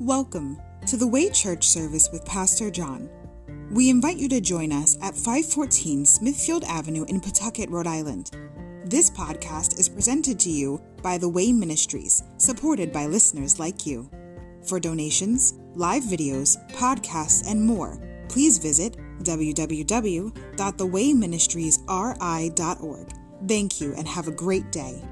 Welcome to the Way Church service with Pastor John. We invite you to join us at 514 Smithfield Avenue in Pawtucket, Rhode Island. This podcast is presented to you by the Way Ministries, supported by listeners like you. For donations, live videos, podcasts, and more, please visit www.thewayministriesri.org. Thank you and have a great day.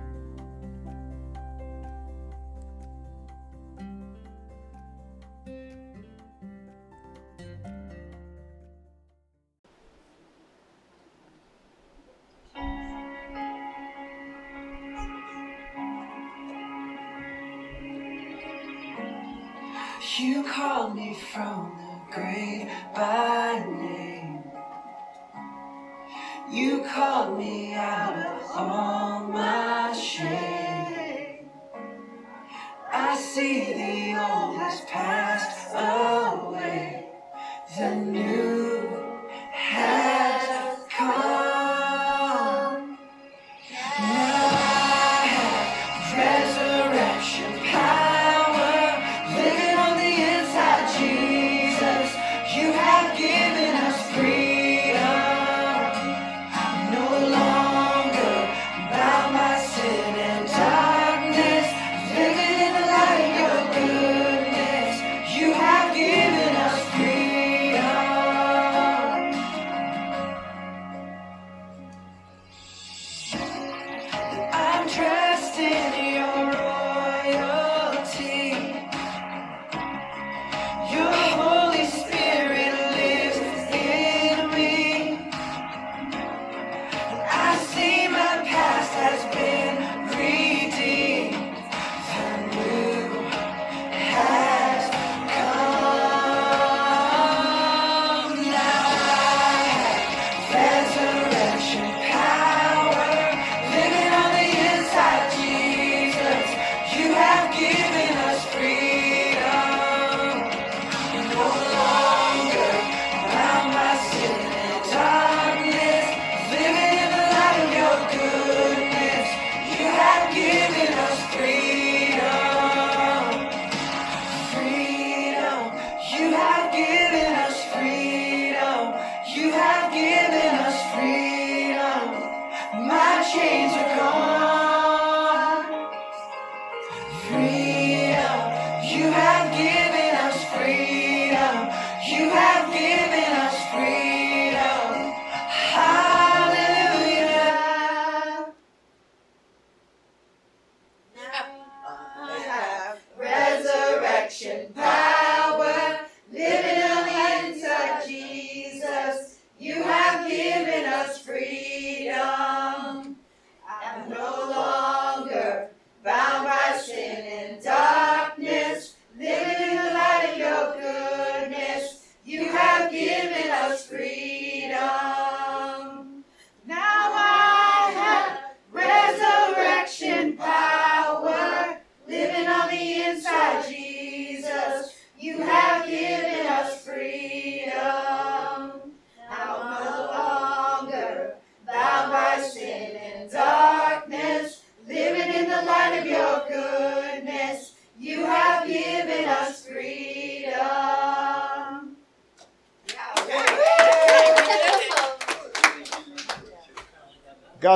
Called me from the grave by name. You called me out of all my shame. I see the old has passed away. The new has come.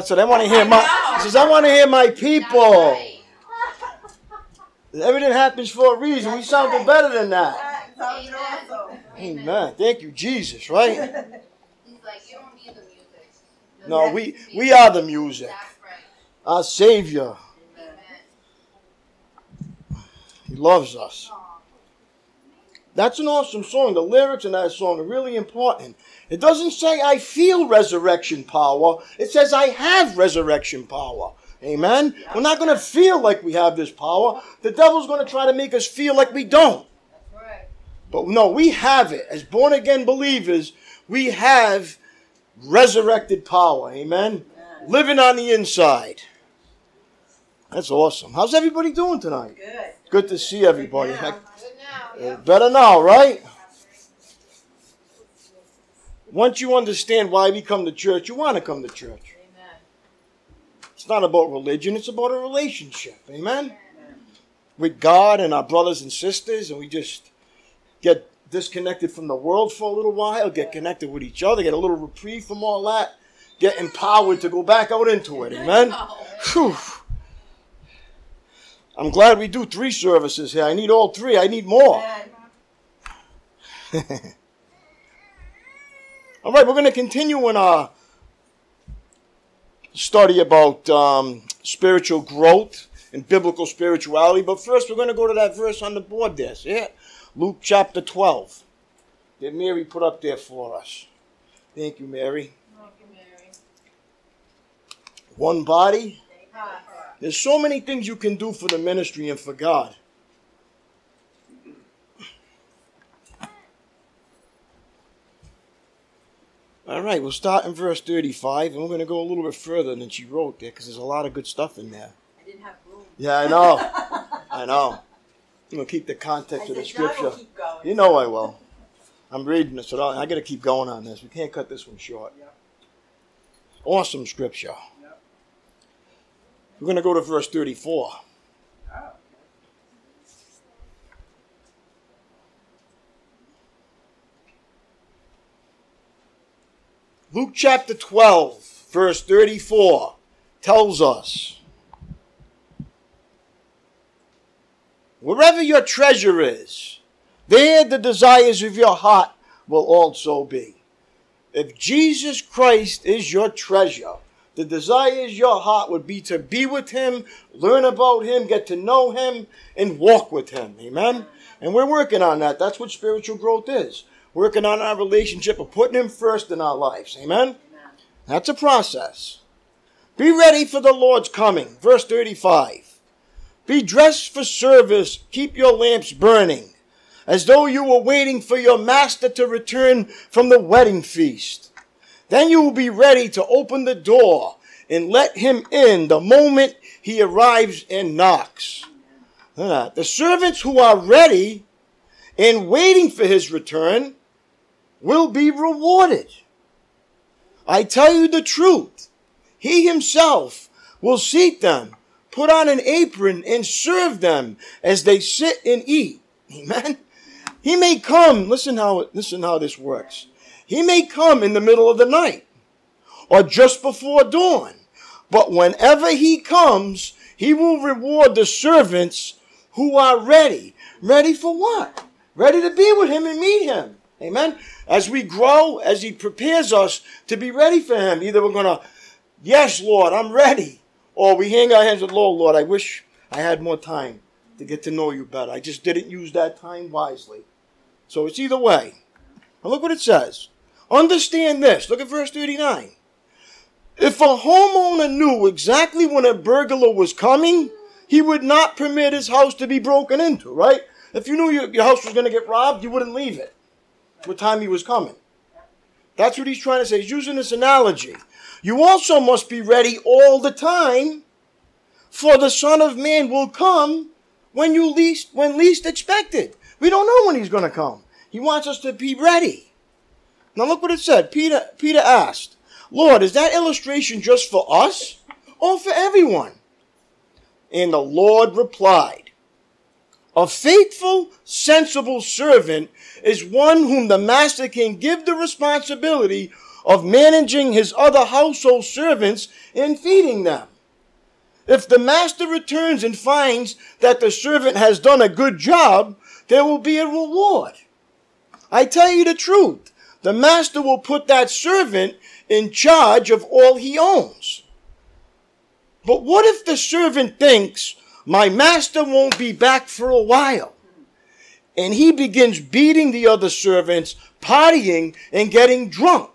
God said, I want to hear my says, I want to hear my people. Everything happens for a reason. We sounded better than that. Amen. Thank you, Jesus, right? He's like, you don't need the music. No, we we are the music. Our Savior. He loves us. That's an awesome song. The lyrics in that song are really important. It doesn't say I feel resurrection power. It says I have resurrection power. Amen. We're not going to feel like we have this power. The devil's going to try to make us feel like we don't. That's right. But no, we have it. As born again believers, we have resurrected power. Amen. Living on the inside. That's awesome. How's everybody doing tonight? Good. Good to see everybody. Good Better now, right? Once you understand why we come to church, you want to come to church. Amen. It's not about religion, it's about a relationship. Amen? with God and our brothers and sisters, and we just get disconnected from the world for a little while, get connected with each other, get a little reprieve from all that, get empowered to go back out into it. Amen? Whew. I'm glad we do three services here. I need all three. I need more. all right, we're going to continue in our study about um, spiritual growth and biblical spirituality. But first, we're going to go to that verse on the board there. See it? Luke chapter 12 that Mary put up there for us. Thank you, Mary. One body. There's so many things you can do for the ministry and for God. All right, we'll start in verse 35, and we're going to go a little bit further than she wrote there because there's a lot of good stuff in there. I didn't have room. Yeah, I know. I know. I'm going to keep the I context of the said, John will scripture. You know I will. I'm reading this, so I got to keep going on this. We can't cut this one short. Awesome scripture. We're going to go to verse 34. Luke chapter 12, verse 34 tells us Wherever your treasure is, there the desires of your heart will also be. If Jesus Christ is your treasure, the desires your heart would be to be with Him, learn about Him, get to know Him, and walk with Him. Amen? And we're working on that. That's what spiritual growth is. Working on our relationship of putting Him first in our lives. Amen? That's a process. Be ready for the Lord's coming. Verse 35. Be dressed for service. Keep your lamps burning, as though you were waiting for your master to return from the wedding feast. Then you will be ready to open the door and let him in the moment he arrives and knocks. The servants who are ready and waiting for his return will be rewarded. I tell you the truth. He himself will seat them, put on an apron, and serve them as they sit and eat. Amen. He may come, listen how, listen how this works. He may come in the middle of the night or just before dawn. But whenever he comes, he will reward the servants who are ready. Ready for what? Ready to be with him and meet him. Amen. As we grow, as he prepares us to be ready for him, either we're going to, yes, Lord, I'm ready. Or we hang our hands with Lord, Lord, I wish I had more time to get to know you better. I just didn't use that time wisely. So it's either way. Now look what it says. Understand this. Look at verse 39. If a homeowner knew exactly when a burglar was coming, he would not permit his house to be broken into, right? If you knew your, your house was going to get robbed, you wouldn't leave it. What time he was coming. That's what he's trying to say. He's using this analogy. You also must be ready all the time, for the Son of Man will come when you least when least expected. We don't know when he's going to come. He wants us to be ready. Now look what it said. Peter Peter asked, "Lord, is that illustration just for us or for everyone?" And the Lord replied, "A faithful, sensible servant is one whom the master can give the responsibility of managing his other household servants and feeding them. If the master returns and finds that the servant has done a good job, there will be a reward. I tell you the truth, the master will put that servant in charge of all he owns. But what if the servant thinks, my master won't be back for a while? And he begins beating the other servants, partying, and getting drunk.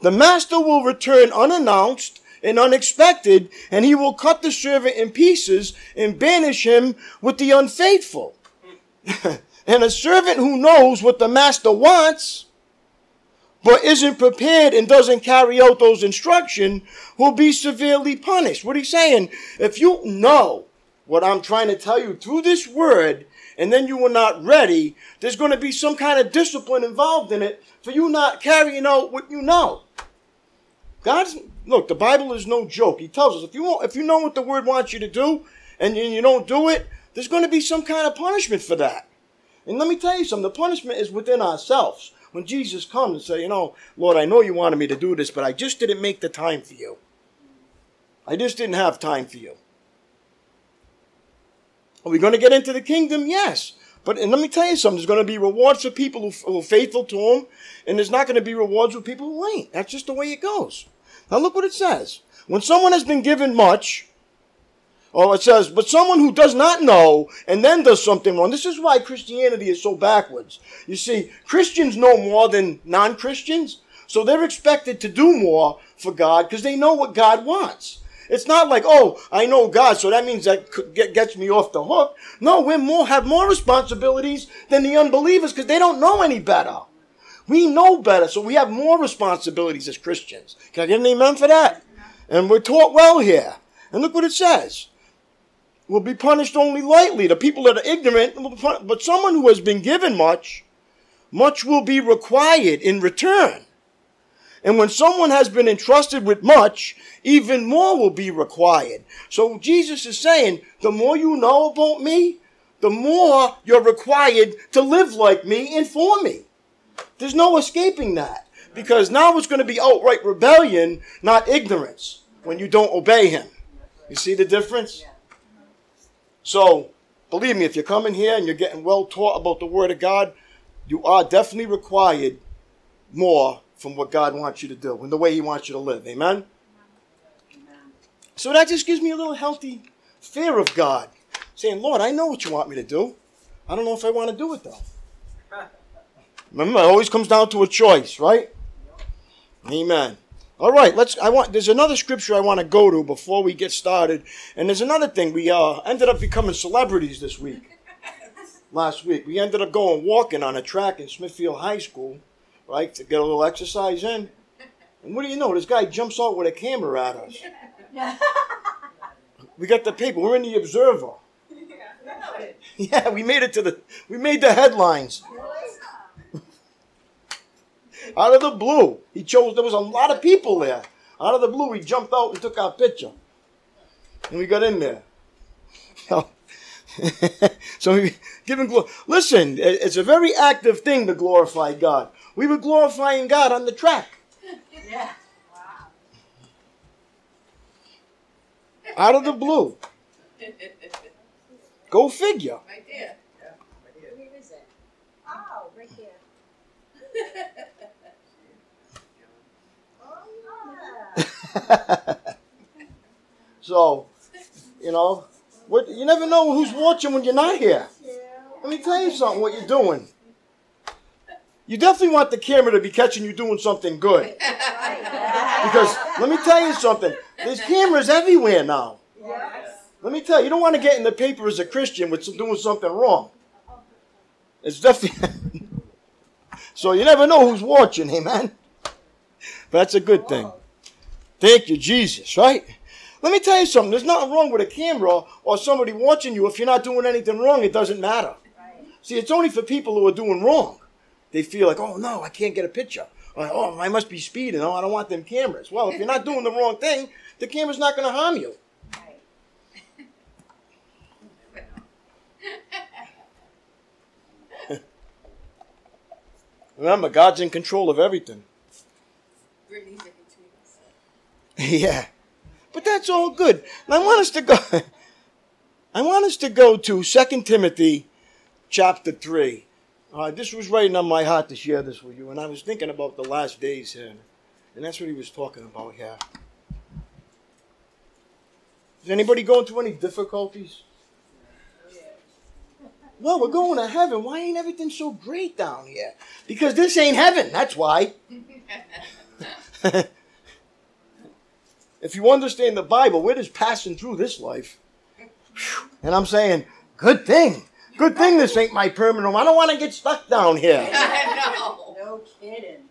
The master will return unannounced and unexpected, and he will cut the servant in pieces and banish him with the unfaithful. and a servant who knows what the master wants, but isn't prepared and doesn't carry out those instructions, will be severely punished. What he's saying, if you know what I'm trying to tell you through this word, and then you were not ready, there's going to be some kind of discipline involved in it for you not carrying out what you know. God's look, the Bible is no joke. He tells us if you if you know what the word wants you to do and you don't do it, there's going to be some kind of punishment for that. And let me tell you something, the punishment is within ourselves. When Jesus comes and say, you know, Lord, I know you wanted me to do this, but I just didn't make the time for you. I just didn't have time for you. Are we going to get into the kingdom? Yes. But and let me tell you something, there's going to be rewards for people who, who are faithful to him, and there's not going to be rewards for people who ain't. That's just the way it goes. Now look what it says. When someone has been given much, or it says, but someone who does not know and then does something wrong. This is why Christianity is so backwards. You see, Christians know more than non Christians, so they're expected to do more for God because they know what God wants. It's not like, oh, I know God, so that means that gets me off the hook. No, we more have more responsibilities than the unbelievers because they don't know any better. We know better, so we have more responsibilities as Christians. Can I get an amen for that? And we're taught well here. And look what it says. Will be punished only lightly. The people that are ignorant, but someone who has been given much, much will be required in return. And when someone has been entrusted with much, even more will be required. So Jesus is saying, the more you know about me, the more you're required to live like me and for me. There's no escaping that. Because now it's going to be outright rebellion, not ignorance, when you don't obey him. You see the difference? So, believe me, if you're coming here and you're getting well taught about the Word of God, you are definitely required more from what God wants you to do and the way He wants you to live. Amen? So that just gives me a little healthy fear of God. Saying, Lord, I know what you want me to do. I don't know if I want to do it though. Remember, it always comes down to a choice, right? Amen. All right, let's. I want. There's another scripture I want to go to before we get started, and there's another thing. We uh, ended up becoming celebrities this week. Last week, we ended up going walking on a track in Smithfield High School right, to get a little exercise in. And what do you know? This guy jumps out with a camera at us. we got the paper. We're in the Observer. Yeah, we made it to the. We made the headlines. Out of the blue, he chose. There was a lot of people there. Out of the blue, he jumped out and took our picture, and we got in there. so we give him glory. Listen, it's a very active thing to glorify God. We were glorifying God on the track. Yeah. Wow. Out of the blue. Go figure. Right there. Yeah, Where is it? Oh, right there. so, you know, what, you never know who's watching when you're not here. Let me tell you something, what you're doing. You definitely want the camera to be catching you doing something good. Because let me tell you something, there's cameras everywhere now. Let me tell you, you don't want to get in the paper as a Christian with doing something wrong. It's definitely. so you never know who's watching, amen? But that's a good thing. Thank you, Jesus, right? Let me tell you something. There's nothing wrong with a camera or somebody watching you. If you're not doing anything wrong, it doesn't matter. See, it's only for people who are doing wrong they feel like, oh no, I can't get a picture. Or, oh, I must be speeding. Oh, I don't want them cameras. Well, if you're not doing the wrong thing, the camera's not going to harm you. Remember, God's in control of everything. yeah. But that's all good. And I want us to go I want us to go to 2 Timothy chapter 3. Uh, this was writing on my heart to share this with you, and I was thinking about the last days here, and that's what he was talking about here. Is anybody going through any difficulties? Well, we're going to heaven. Why ain't everything so great down here? Because this ain't heaven. That's why. If you understand the Bible, we're just passing through this life. And I'm saying, good thing. Good thing this ain't my permanent home. I don't want to get stuck down here. I know. No kidding.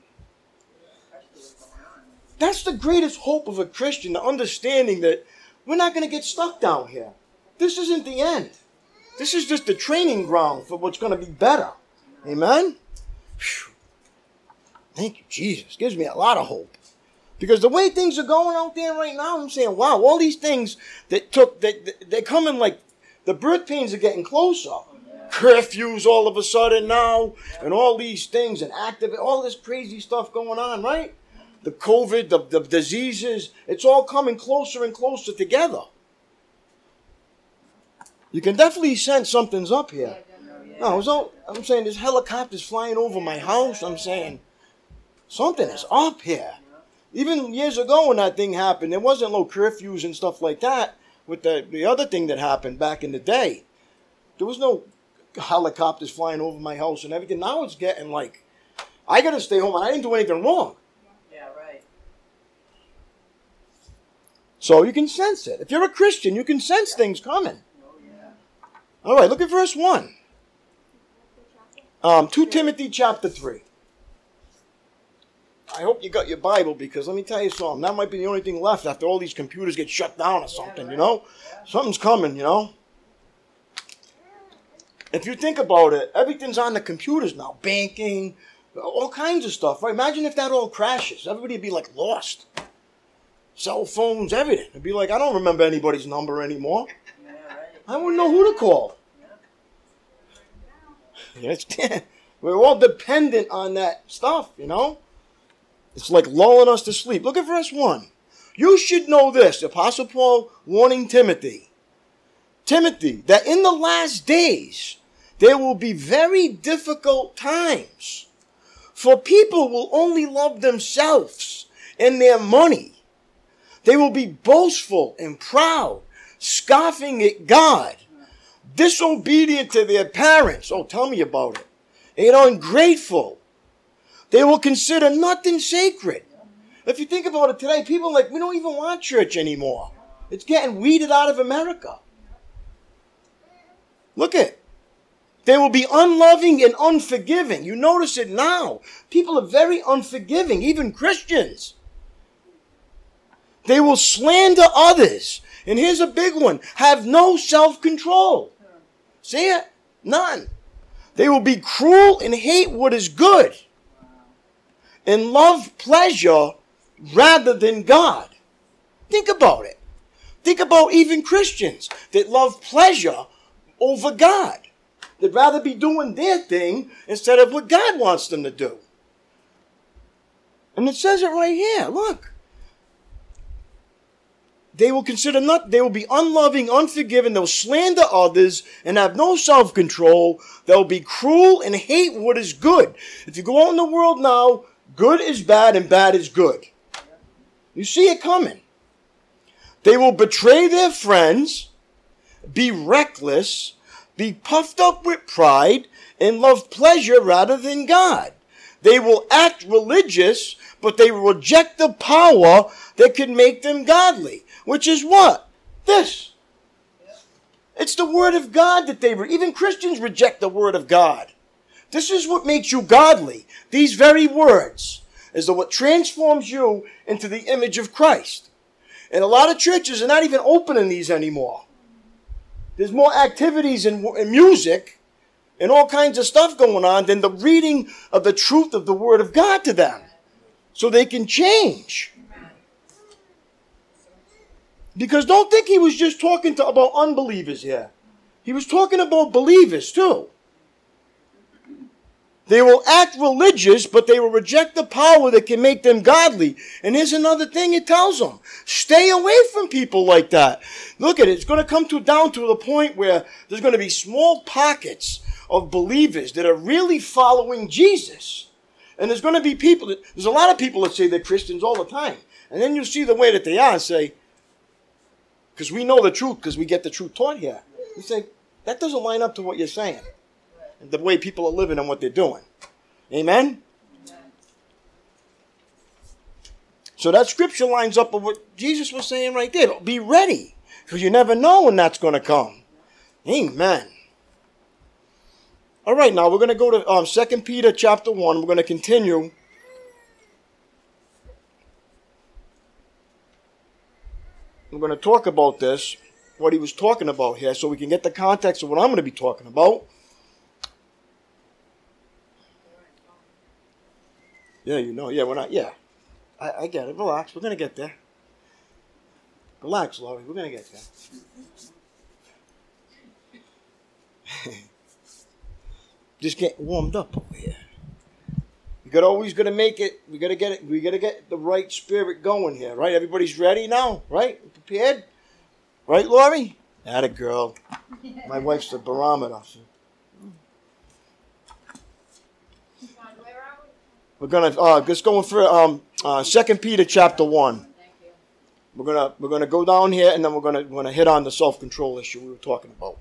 That's the greatest hope of a Christian, the understanding that we're not going to get stuck down here. This isn't the end. This is just the training ground for what's going to be better. Amen? Whew. Thank you, Jesus. Gives me a lot of hope. Because the way things are going out there right now, I'm saying, wow, all these things that took, that, they're coming like The birth pains are getting closer. Curfews all of a sudden now, and all these things, and active, all this crazy stuff going on, right? The COVID, the, the diseases, it's all coming closer and closer together. You can definitely sense something's up here. No, I was all, I'm saying there's helicopters flying over my house. I'm saying something is up here. Even years ago when that thing happened, there wasn't no curfews and stuff like that. With the, the other thing that happened back in the day, there was no helicopters flying over my house and everything. Now it's getting like, I got to stay home and I didn't do anything wrong. Yeah, right. So you can sense it. If you're a Christian, you can sense things coming. Oh, yeah. All right, look at verse 1. Um, 2 Timothy chapter 3. I hope you got your Bible because let me tell you something. That might be the only thing left after all these computers get shut down or something, you know? Something's coming, you know? If you think about it, everything's on the computers now. Banking, all kinds of stuff, right? Imagine if that all crashes. Everybody would be like lost. Cell phones, everything. It'd be like, I don't remember anybody's number anymore. I wouldn't know who to call. Yes, We're all dependent on that stuff, you know? It's like lulling us to sleep. Look at verse 1. You should know this, Apostle Paul warning Timothy. Timothy, that in the last days there will be very difficult times. For people will only love themselves and their money. They will be boastful and proud, scoffing at God, disobedient to their parents. Oh, tell me about it. And ungrateful. They will consider nothing sacred. If you think about it today, people are like, we don't even want church anymore. It's getting weeded out of America. Look at They will be unloving and unforgiving. You notice it now. People are very unforgiving, even Christians. They will slander others. And here's a big one have no self control. See it? None. They will be cruel and hate what is good and love pleasure rather than God. Think about it. Think about even Christians that love pleasure over God. They'd rather be doing their thing instead of what God wants them to do. And it says it right here. Look. They will consider not, they will be unloving, unforgiving, they'll slander others and have no self control. They'll be cruel and hate what is good. If you go out in the world now, good is bad and bad is good. You see it coming. They will betray their friends, be reckless, be puffed up with pride, and love pleasure rather than God. They will act religious, but they reject the power that can make them godly. Which is what? This. It's the Word of God that they, re- even Christians reject the Word of God. This is what makes you godly. These very words is what transforms you into the image of Christ. And a lot of churches are not even opening these anymore. There's more activities and, in music and all kinds of stuff going on than the reading of the truth of the Word of God to them. So they can change. Because don't think he was just talking to, about unbelievers here. He was talking about believers too. They will act religious, but they will reject the power that can make them godly. And here's another thing it tells them. Stay away from people like that. Look at it. It's going to come to down to the point where there's going to be small pockets of believers that are really following Jesus. And there's going to be people that, there's a lot of people that say they're Christians all the time. And then you see the way that they are and say, because we know the truth, because we get the truth taught here. You say, that doesn't line up to what you're saying. The way people are living and what they're doing. Amen? So that scripture lines up with what Jesus was saying right there. Be ready, because you never know when that's going to come. Amen. All right, now we're going to go to um, 2 Peter chapter 1. We're going to continue. We're going to talk about this, what he was talking about here, so we can get the context of what I'm going to be talking about. Yeah, you know. Yeah, we're not. Yeah. I, I get it. Relax. We're to get there. Relax, Laurie. We're to get there. Just get warmed up over here. We got always gonna make it. We got to get it. We got to get the right spirit going here, right? Everybody's ready now, right? Prepared, right, Laurie? That a girl. My wife's the barometer. John, where are we? We're gonna uh, just going through um, uh, Second Peter chapter one. We're gonna we're gonna go down here, and then we're gonna we're gonna hit on the self control issue we were talking about.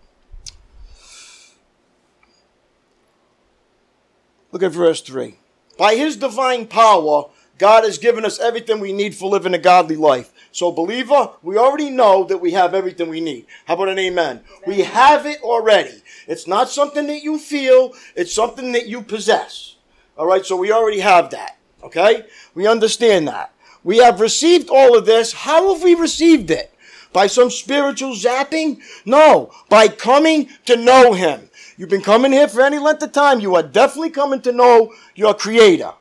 Look at verse three. By His divine power, God has given us everything we need for living a godly life. So, believer, we already know that we have everything we need. How about an amen? We have it already. It's not something that you feel; it's something that you possess. All right, so we already have that. Okay, we understand that. We have received all of this. How have we received it? By some spiritual zapping? No, by coming to know Him. You've been coming here for any length of time. You are definitely coming to know your Creator.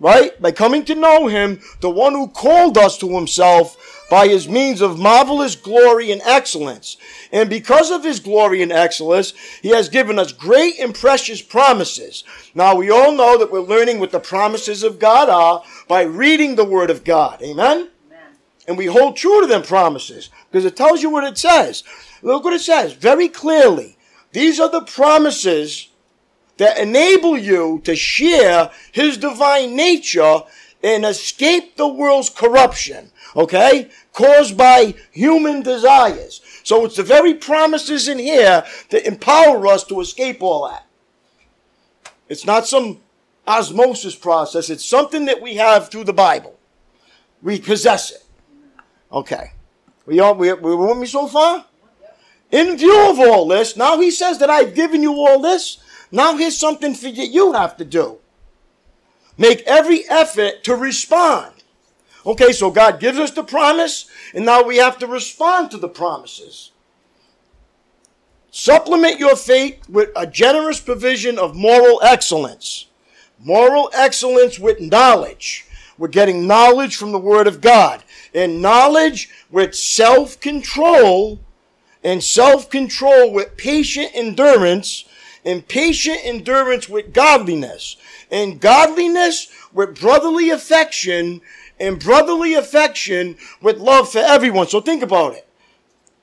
Right? By coming to know Him, the one who called us to Himself by His means of marvelous glory and excellence. And because of His glory and excellence, He has given us great and precious promises. Now, we all know that we're learning what the promises of God are by reading the Word of God. Amen? And we hold true to them promises because it tells you what it says. Look what it says very clearly. These are the promises that enable you to share his divine nature and escape the world's corruption, okay? Caused by human desires. So it's the very promises in here that empower us to escape all that. It's not some osmosis process, it's something that we have through the Bible. We possess it. Okay. We all we, we with me so far? In view of all this, now he says that I've given you all this. Now here's something for you you have to do. Make every effort to respond. Okay, so God gives us the promise, and now we have to respond to the promises. Supplement your faith with a generous provision of moral excellence. Moral excellence with knowledge. We're getting knowledge from the Word of God. And knowledge with self control, and self control with patient endurance, and patient endurance with godliness, and godliness with brotherly affection, and brotherly affection with love for everyone. So think about it.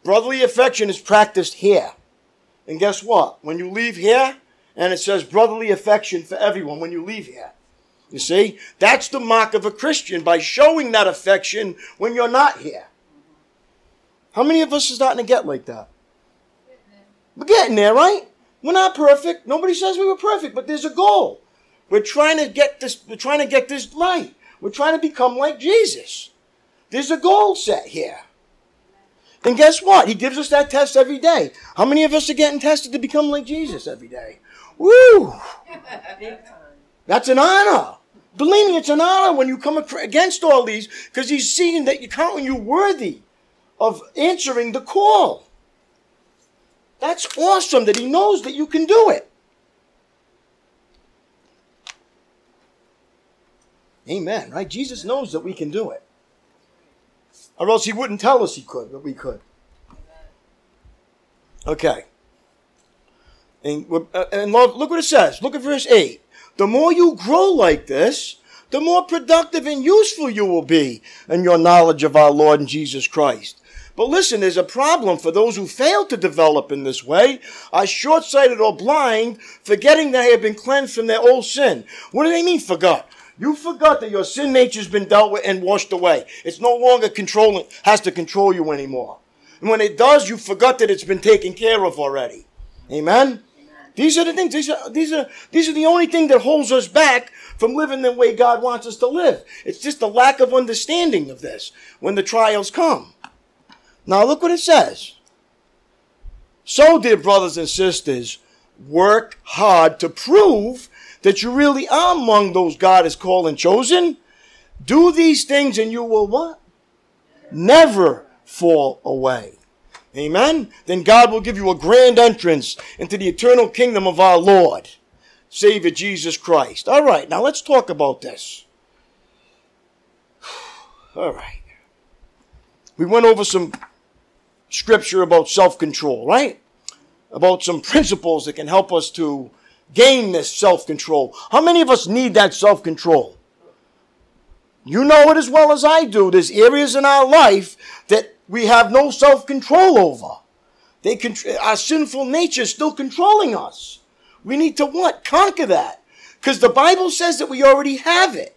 Brotherly affection is practiced here. And guess what? When you leave here, and it says brotherly affection for everyone when you leave here. You see? That's the mark of a Christian by showing that affection when you're not here. How many of us are starting to get like that? We're getting there, right? We're not perfect. Nobody says we were perfect, but there's a goal. We're trying to get this, we're trying to get this right. We're trying to become like Jesus. There's a goal set here. And guess what? He gives us that test every day. How many of us are getting tested to become like Jesus every day? Woo! That's an honor. Believe me, it's an honor when you come against all these because he's seeing that you're counting you worthy of answering the call. That's awesome that he knows that you can do it. Amen, right? Jesus knows that we can do it. Or else he wouldn't tell us he could, that we could. Okay. And, uh, and look, look what it says. Look at verse 8. The more you grow like this, the more productive and useful you will be in your knowledge of our Lord and Jesus Christ. But listen, there's a problem for those who fail to develop in this way, are short sighted or blind, forgetting that they have been cleansed from their old sin. What do they mean, forgot? You forgot that your sin nature's been dealt with and washed away. It's no longer controlling, has to control you anymore. And when it does, you forgot that it's been taken care of already. Amen? These are the things. These are these are these are the only thing that holds us back from living the way God wants us to live. It's just the lack of understanding of this when the trials come. Now look what it says. So, dear brothers and sisters, work hard to prove that you really are among those God has called and chosen. Do these things and you will what? Never fall away. Amen. Then God will give you a grand entrance into the eternal kingdom of our Lord, Savior Jesus Christ. All right, now let's talk about this. All right. We went over some scripture about self control, right? about some principles that can help us to gain this self control. How many of us need that self control? You know it as well as I do. There's areas in our life that we have no self control over. They contr- our sinful nature is still controlling us. We need to what? Conquer that. Because the Bible says that we already have it.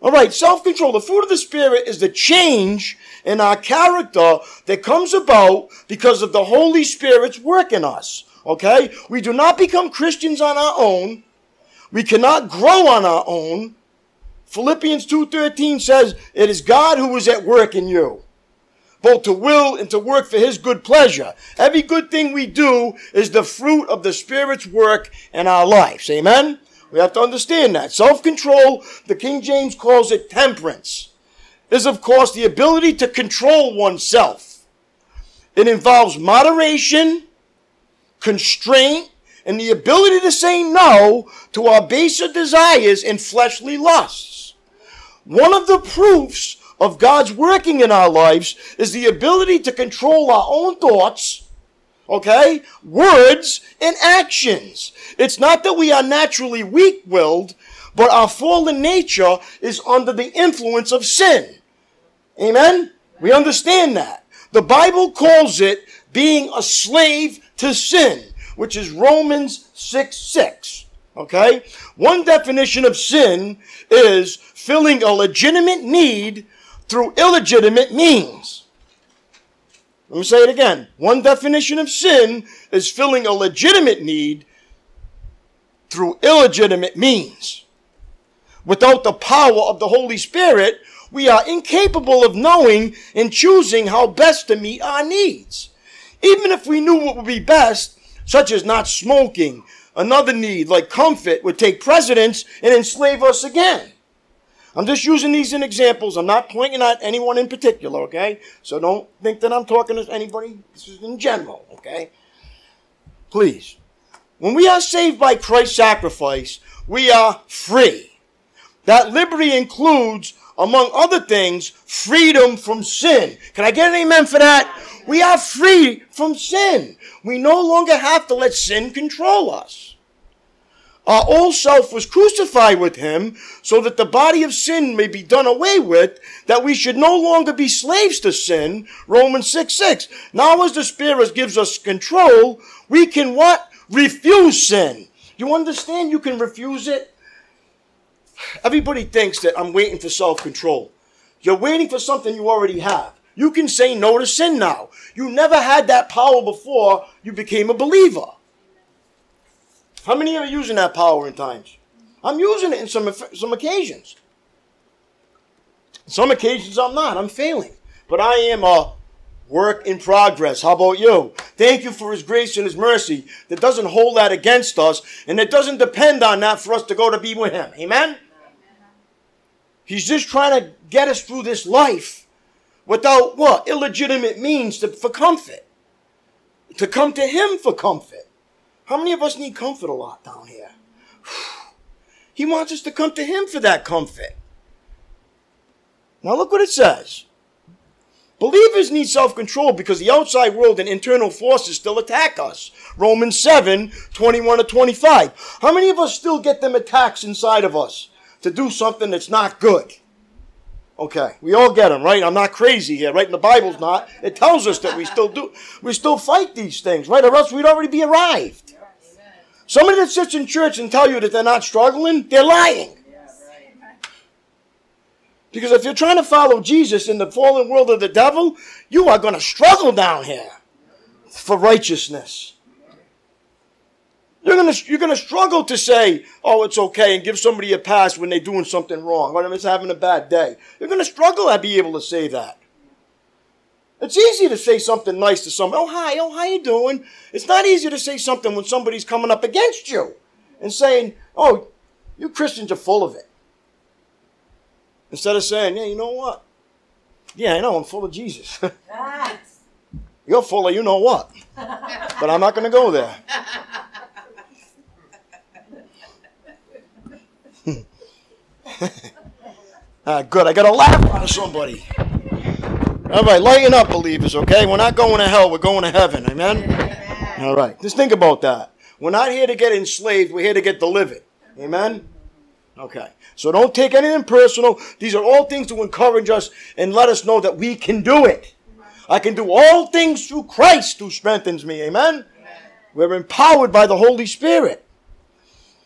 All right, self control. The fruit of the Spirit is the change in our character that comes about because of the Holy Spirit's work in us. Okay? We do not become Christians on our own. We cannot grow on our own. Philippians 2:13 says, "It is God who is at work in you, both to will and to work for his good pleasure." Every good thing we do is the fruit of the Spirit's work in our lives. Amen. We have to understand that. Self-control, the King James calls it temperance, is of course the ability to control oneself. It involves moderation, constraint, and the ability to say no to our baser desires and fleshly lusts. One of the proofs of God's working in our lives is the ability to control our own thoughts, okay, words, and actions. It's not that we are naturally weak willed, but our fallen nature is under the influence of sin. Amen? We understand that. The Bible calls it being a slave to sin, which is Romans 6 6. Okay? One definition of sin is filling a legitimate need through illegitimate means. Let me say it again. One definition of sin is filling a legitimate need through illegitimate means. Without the power of the Holy Spirit, we are incapable of knowing and choosing how best to meet our needs. Even if we knew what would be best, such as not smoking, another need like comfort would take precedence and enslave us again. I'm just using these in examples. I'm not pointing at anyone in particular, okay? So don't think that I'm talking to anybody. This is in general, okay? Please. When we are saved by Christ's sacrifice, we are free. That liberty includes, among other things, freedom from sin. Can I get an amen for that? We are free from sin. We no longer have to let sin control us. Our old self was crucified with him so that the body of sin may be done away with, that we should no longer be slaves to sin. Romans 6 6. Now, as the Spirit gives us control, we can what? Refuse sin. You understand you can refuse it? Everybody thinks that I'm waiting for self control. You're waiting for something you already have. You can say no to sin now. You never had that power before you became a believer. How many are using that power in times? I'm using it in some, some occasions. Some occasions I'm not. I'm failing. But I am a work in progress. How about you? Thank you for His grace and His mercy that doesn't hold that against us and it doesn't depend on that for us to go to be with Him. Amen? He's just trying to get us through this life without what? Illegitimate means to, for comfort. To come to Him for comfort. How many of us need comfort a lot down here? He wants us to come to Him for that comfort. Now look what it says. Believers need self control because the outside world and internal forces still attack us. Romans 7 21 to 25. How many of us still get them attacks inside of us to do something that's not good? Okay, we all get them, right? I'm not crazy here, right? And the Bible's not. It tells us that we still do, we still fight these things, right? Or else we'd already be arrived. Somebody that sits in church and tell you that they're not struggling, they're lying. Because if you're trying to follow Jesus in the fallen world of the devil, you are going to struggle down here for righteousness. You're going to, you're to struggle to say, oh, it's okay, and give somebody a pass when they're doing something wrong, or they're having a bad day. You're going to struggle to be able to say that. It's easy to say something nice to somebody. Oh, hi. Oh, how you doing? It's not easy to say something when somebody's coming up against you and saying, oh, you Christians are full of it. Instead of saying, yeah, you know what? Yeah, I know, I'm full of Jesus. You're full of you know what. But I'm not going to go there. ah, good. I got a laugh out of somebody. All right, lighten up, believers, okay? We're not going to hell, we're going to heaven. Amen? All right. Just think about that. We're not here to get enslaved. We're here to get delivered. Amen? Okay. So don't take anything personal. These are all things to encourage us and let us know that we can do it. I can do all things through Christ who strengthens me. Amen? We're empowered by the Holy Spirit.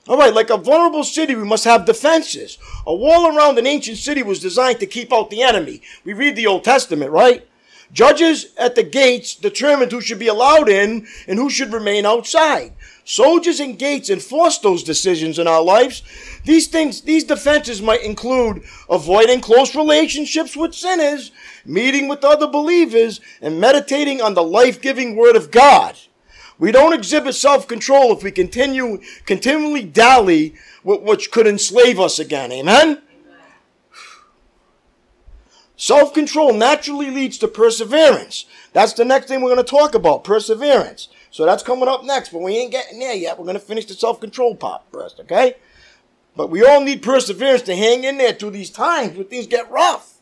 All right, like a vulnerable city, we must have defenses. A wall around an ancient city was designed to keep out the enemy. We read the Old Testament, right? Judges at the gates determined who should be allowed in and who should remain outside. Soldiers and gates enforce those decisions in our lives. These things, these defenses might include avoiding close relationships with sinners, meeting with other believers, and meditating on the life-giving Word of God. We don't exhibit self-control if we continue, continually dally with which could enslave us again. Amen? Self-control naturally leads to perseverance. That's the next thing we're going to talk about, perseverance. So that's coming up next, but we ain't getting there yet. We're going to finish the self-control part first, okay? But we all need perseverance to hang in there through these times when things get rough.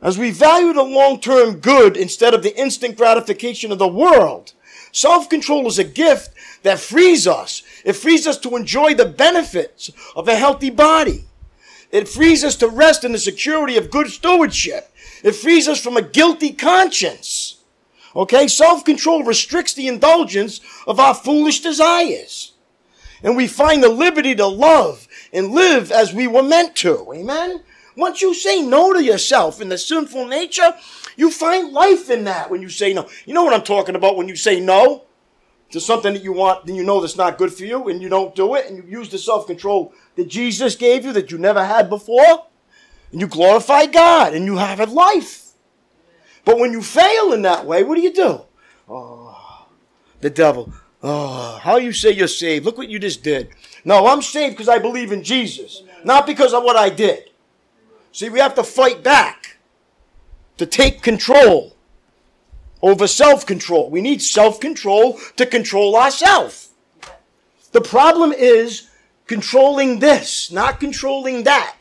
As we value the long-term good instead of the instant gratification of the world, self-control is a gift that frees us. It frees us to enjoy the benefits of a healthy body. It frees us to rest in the security of good stewardship. It frees us from a guilty conscience. Okay? Self-control restricts the indulgence of our foolish desires. And we find the liberty to love and live as we were meant to. Amen? Once you say no to yourself in the sinful nature, you find life in that when you say no. You know what I'm talking about when you say no to something that you want, then you know that's not good for you, and you don't do it, and you use the self control that Jesus gave you that you never had before, and you glorify God, and you have a life. But when you fail in that way, what do you do? Oh, the devil. Oh, how you say you're saved? Look what you just did. No, I'm saved because I believe in Jesus, not because of what I did. See, we have to fight back to take control over self control. We need self control to control ourselves. The problem is controlling this, not controlling that.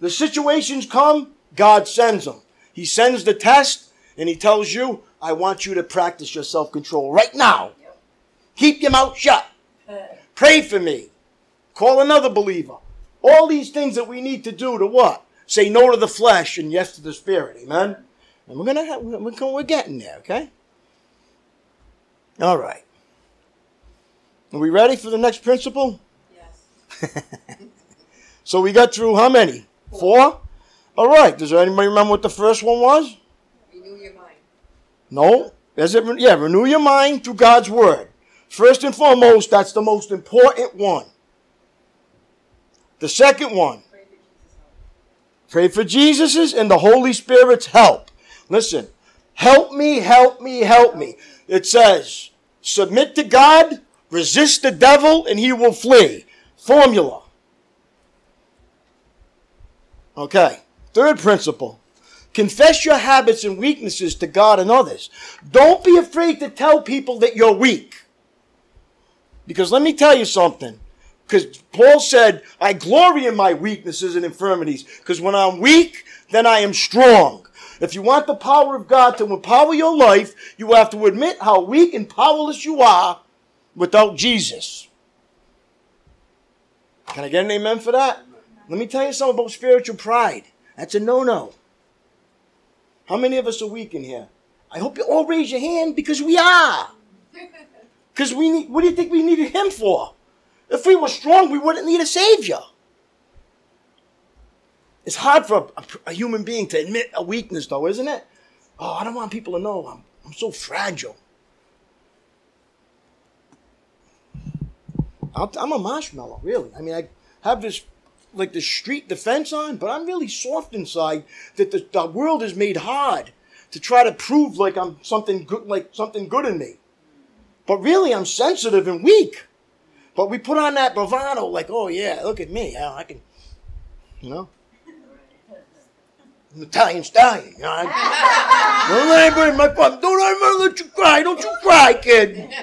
The situations come, God sends them. He sends the test and He tells you, I want you to practice your self control right now. Keep your mouth shut. Pray for me. Call another believer. All these things that we need to do to what? Say no to the flesh and yes to the spirit. Amen. And we're gonna have, we're, we're getting there. Okay. All right. Are we ready for the next principle? Yes. So we got through how many? Four? All right. Does anybody remember what the first one was? Renew your mind. No. Is it? Yeah, renew your mind through God's word. First and foremost, that's the most important one. The second one, Pray for Jesus's and the Holy Spirit's help. Listen, help me, help me, help me. It says, submit to God, resist the devil, and he will flee. Formula. Okay. Third principle. Confess your habits and weaknesses to God and others. Don't be afraid to tell people that you're weak. Because let me tell you something. Because Paul said, I glory in my weaknesses and infirmities. Because when I'm weak, then I am strong. If you want the power of God to empower your life, you have to admit how weak and powerless you are without Jesus. Can I get an amen for that? Let me tell you something about spiritual pride. That's a no no. How many of us are weak in here? I hope you all raise your hand because we are. Because we need, what do you think we needed him for? If we were strong, we wouldn't need a savior. It's hard for a, a human being to admit a weakness, though, isn't it? Oh, I don't want people to know I'm, I'm so fragile. I'm a marshmallow, really. I mean, I have this like the street defense on, but I'm really soft inside. That the, the world is made hard to try to prove like I'm something good, like something good in me. But really, I'm sensitive and weak. But we put on that bravado, like, oh yeah, look at me, I can, you know. I'm Italian stallion. You know, I, don't let anybody my fun. Don't ever let you cry. Don't you cry, kid.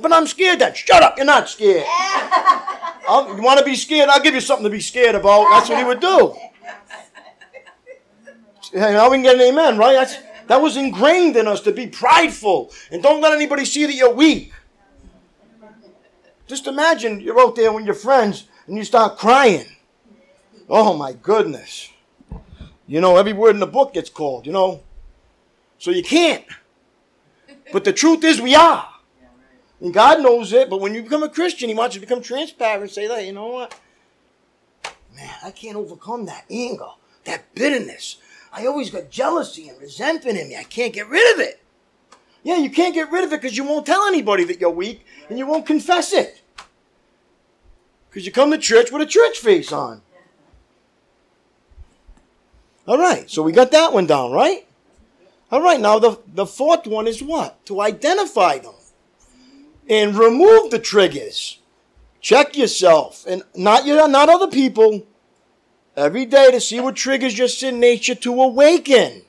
But I'm scared. That shut up. You're not scared. I'll, you want to be scared? I'll give you something to be scared about. That's what he would do. Hey, now we can get an amen, right? That's That was ingrained in us to be prideful and don't let anybody see that you're weak. Just imagine you're out there with your friends and you start crying. Oh my goodness. You know, every word in the book gets called, you know. So you can't. But the truth is, we are. And God knows it, but when you become a Christian, He wants you to become transparent and say, that, you know what? Man, I can't overcome that anger, that bitterness. I always got jealousy and resentment in me. I can't get rid of it. Yeah, you can't get rid of it because you won't tell anybody that you're weak and you won't confess it. Because you come to church with a church face on. All right, so we got that one down, right? All right, now the, the fourth one is what? To identify them and remove the triggers. Check yourself and not your, not other people every day to see what triggers your sin nature to awaken.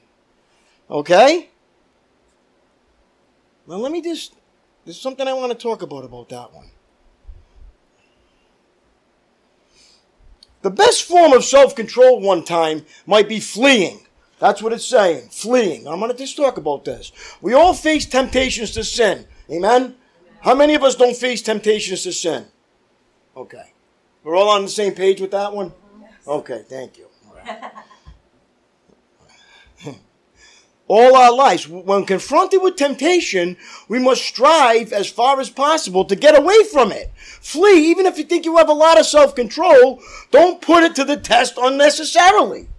Okay? Well, let me just, there's something I want to talk about about that one. The best form of self control one time might be fleeing. That's what it's saying. Fleeing. I'm going to just talk about this. We all face temptations to sin. Amen? How many of us don't face temptations to sin? Okay. We're all on the same page with that one? Okay, thank you. All our lives, when confronted with temptation, we must strive as far as possible to get away from it. Flee, even if you think you have a lot of self control, don't put it to the test unnecessarily.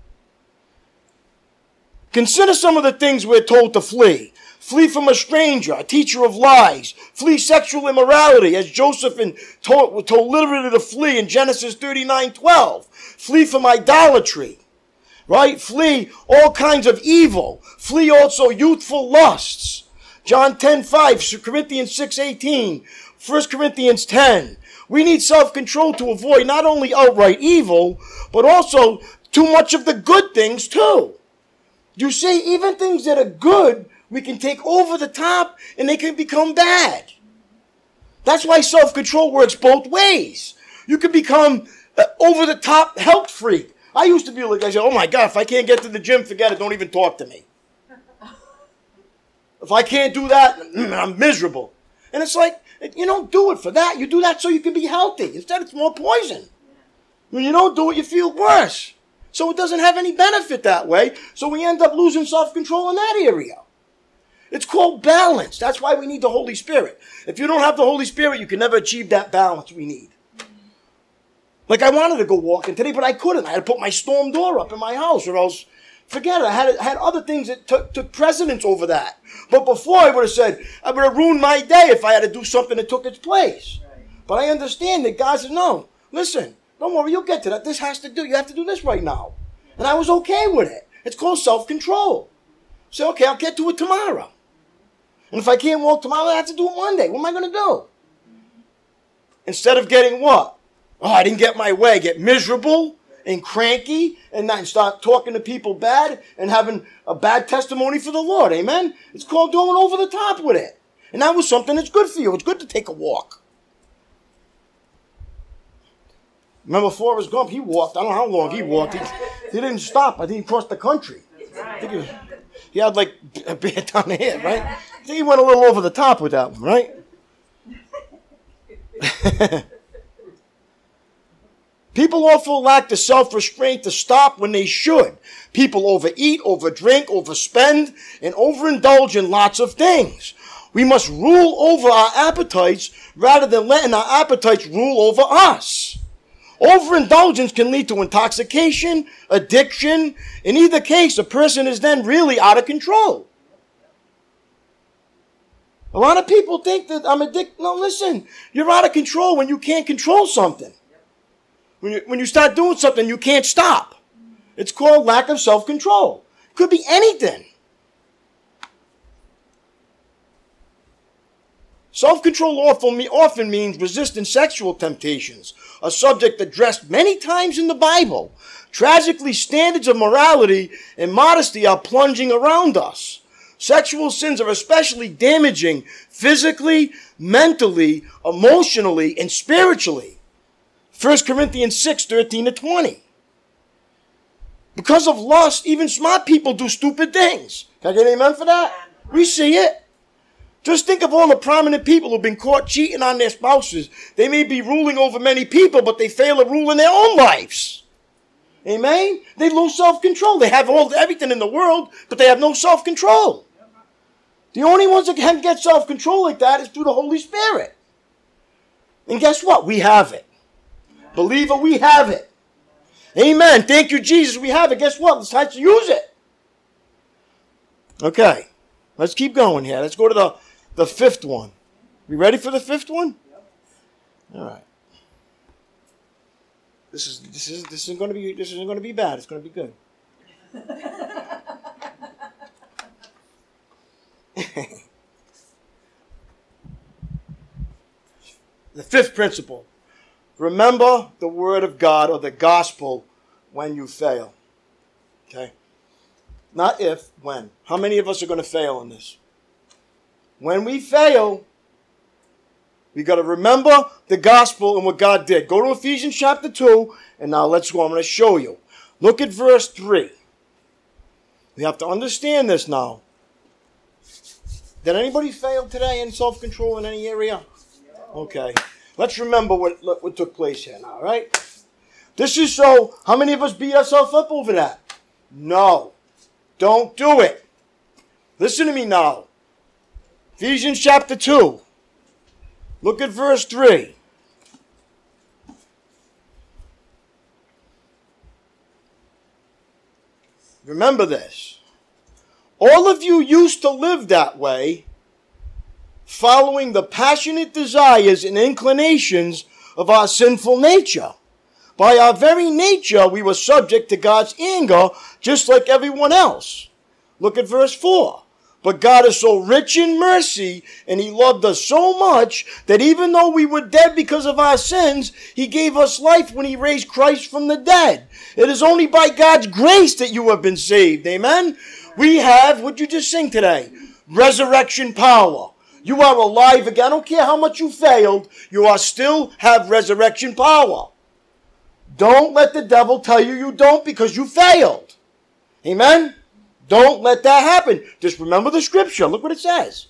Consider some of the things we're told to flee. Flee from a stranger, a teacher of lies. Flee sexual immorality, as Joseph and told, told literally to flee in Genesis 39 12. Flee from idolatry, right? Flee all kinds of evil. Flee also youthful lusts. John 10 5, Corinthians 6 18, 1 Corinthians 10. We need self control to avoid not only outright evil, but also too much of the good things too. You see, even things that are good, we can take over the top and they can become bad. That's why self control works both ways. You can become uh, over the top health freak. I used to be like, I said, oh my God, if I can't get to the gym, forget it, don't even talk to me. If I can't do that, mm, I'm miserable. And it's like, you don't do it for that. You do that so you can be healthy. Instead, it's more poison. When you don't do it, you feel worse. So it doesn't have any benefit that way. So we end up losing self control in that area. It's called balance. That's why we need the Holy Spirit. If you don't have the Holy Spirit, you can never achieve that balance we need. Like I wanted to go walking today, but I couldn't. I had to put my storm door up in my house, or else forget it. I had, had other things that took, took precedence over that. But before I would have said, I would have ruined my day if I had to do something that took its place. But I understand that God said, no, listen, don't worry, you'll get to that. This has to do, you have to do this right now. And I was okay with it. It's called self control. Say, okay, I'll get to it tomorrow. And if I can't walk tomorrow, I have to do it Monday. What am I going to do? Instead of getting what? Oh, I didn't get my way. Get miserable and cranky and then start talking to people bad and having a bad testimony for the Lord. Amen? It's called going over the top with it. And that was something that's good for you. It's good to take a walk. Remember Forrest Gump? He walked. I don't know how long he walked. He, he didn't stop. I think he crossed the country. I think he, he had like a bear down the head, right? I think he went a little over the top with that one, right? People often lack the self restraint to stop when they should. People overeat, overdrink, overspend, and overindulge in lots of things. We must rule over our appetites rather than letting our appetites rule over us. Overindulgence can lead to intoxication, addiction. In either case, a person is then really out of control. A lot of people think that I'm addicted. No, listen, you're out of control when you can't control something. When you, when you start doing something, you can't stop. It's called lack of self control. Could be anything. Self control often, often means resisting sexual temptations, a subject addressed many times in the Bible. Tragically, standards of morality and modesty are plunging around us. Sexual sins are especially damaging physically, mentally, emotionally, and spiritually. 1 Corinthians 6 13 to 20. Because of lust, even smart people do stupid things. Can I get an amen for that? We see it. Just think of all the prominent people who've been caught cheating on their spouses. They may be ruling over many people, but they fail to rule in their own lives. Amen? They lose self-control. They have all everything in the world, but they have no self-control. The only ones that can get self-control like that is through the Holy Spirit. And guess what? We have it. Believer, we have it. Amen. Thank you, Jesus. We have it. Guess what? Let's, time to use it. Okay. Let's keep going here. Let's go to the, the fifth one. We ready for the fifth one? All right. This is this is this isn't going to be this isn't going to be bad. It's going to be good. the fifth principle. Remember the word of God or the gospel when you fail. Okay? Not if, when. How many of us are going to fail in this? When we fail, we got to remember the gospel and what God did. Go to Ephesians chapter 2, and now let's go. I'm going to show you. Look at verse 3. We have to understand this now. Did anybody fail today in self control in any area? Okay. Let's remember what, what took place here now, right? This is so, how many of us beat ourselves up over that? No. Don't do it. Listen to me now. Ephesians chapter 2. Look at verse 3. Remember this. All of you used to live that way, following the passionate desires and inclinations of our sinful nature. By our very nature, we were subject to God's anger just like everyone else. Look at verse 4. But God is so rich in mercy and He loved us so much that even though we were dead because of our sins, He gave us life when He raised Christ from the dead. It is only by God's grace that you have been saved. Amen? We have, what you just sing today? Resurrection power. You are alive again. I don't care how much you failed, you are still have resurrection power. Don't let the devil tell you you don't because you failed. Amen? Don't let that happen. Just remember the scripture. Look what it says.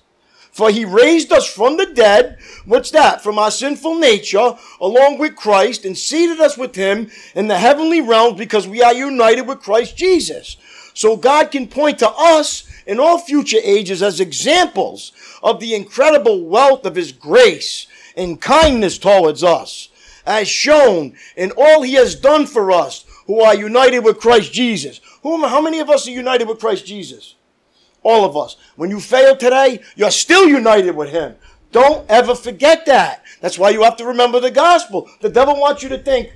For he raised us from the dead. What's that? From our sinful nature, along with Christ, and seated us with him in the heavenly realms because we are united with Christ Jesus. So God can point to us in all future ages as examples of the incredible wealth of his grace and kindness towards us as shown in all he has done for us who are united with Christ Jesus. Who, how many of us are united with Christ Jesus? All of us. When you fail today, you're still united with him. Don't ever forget that. That's why you have to remember the gospel. The devil wants you to think,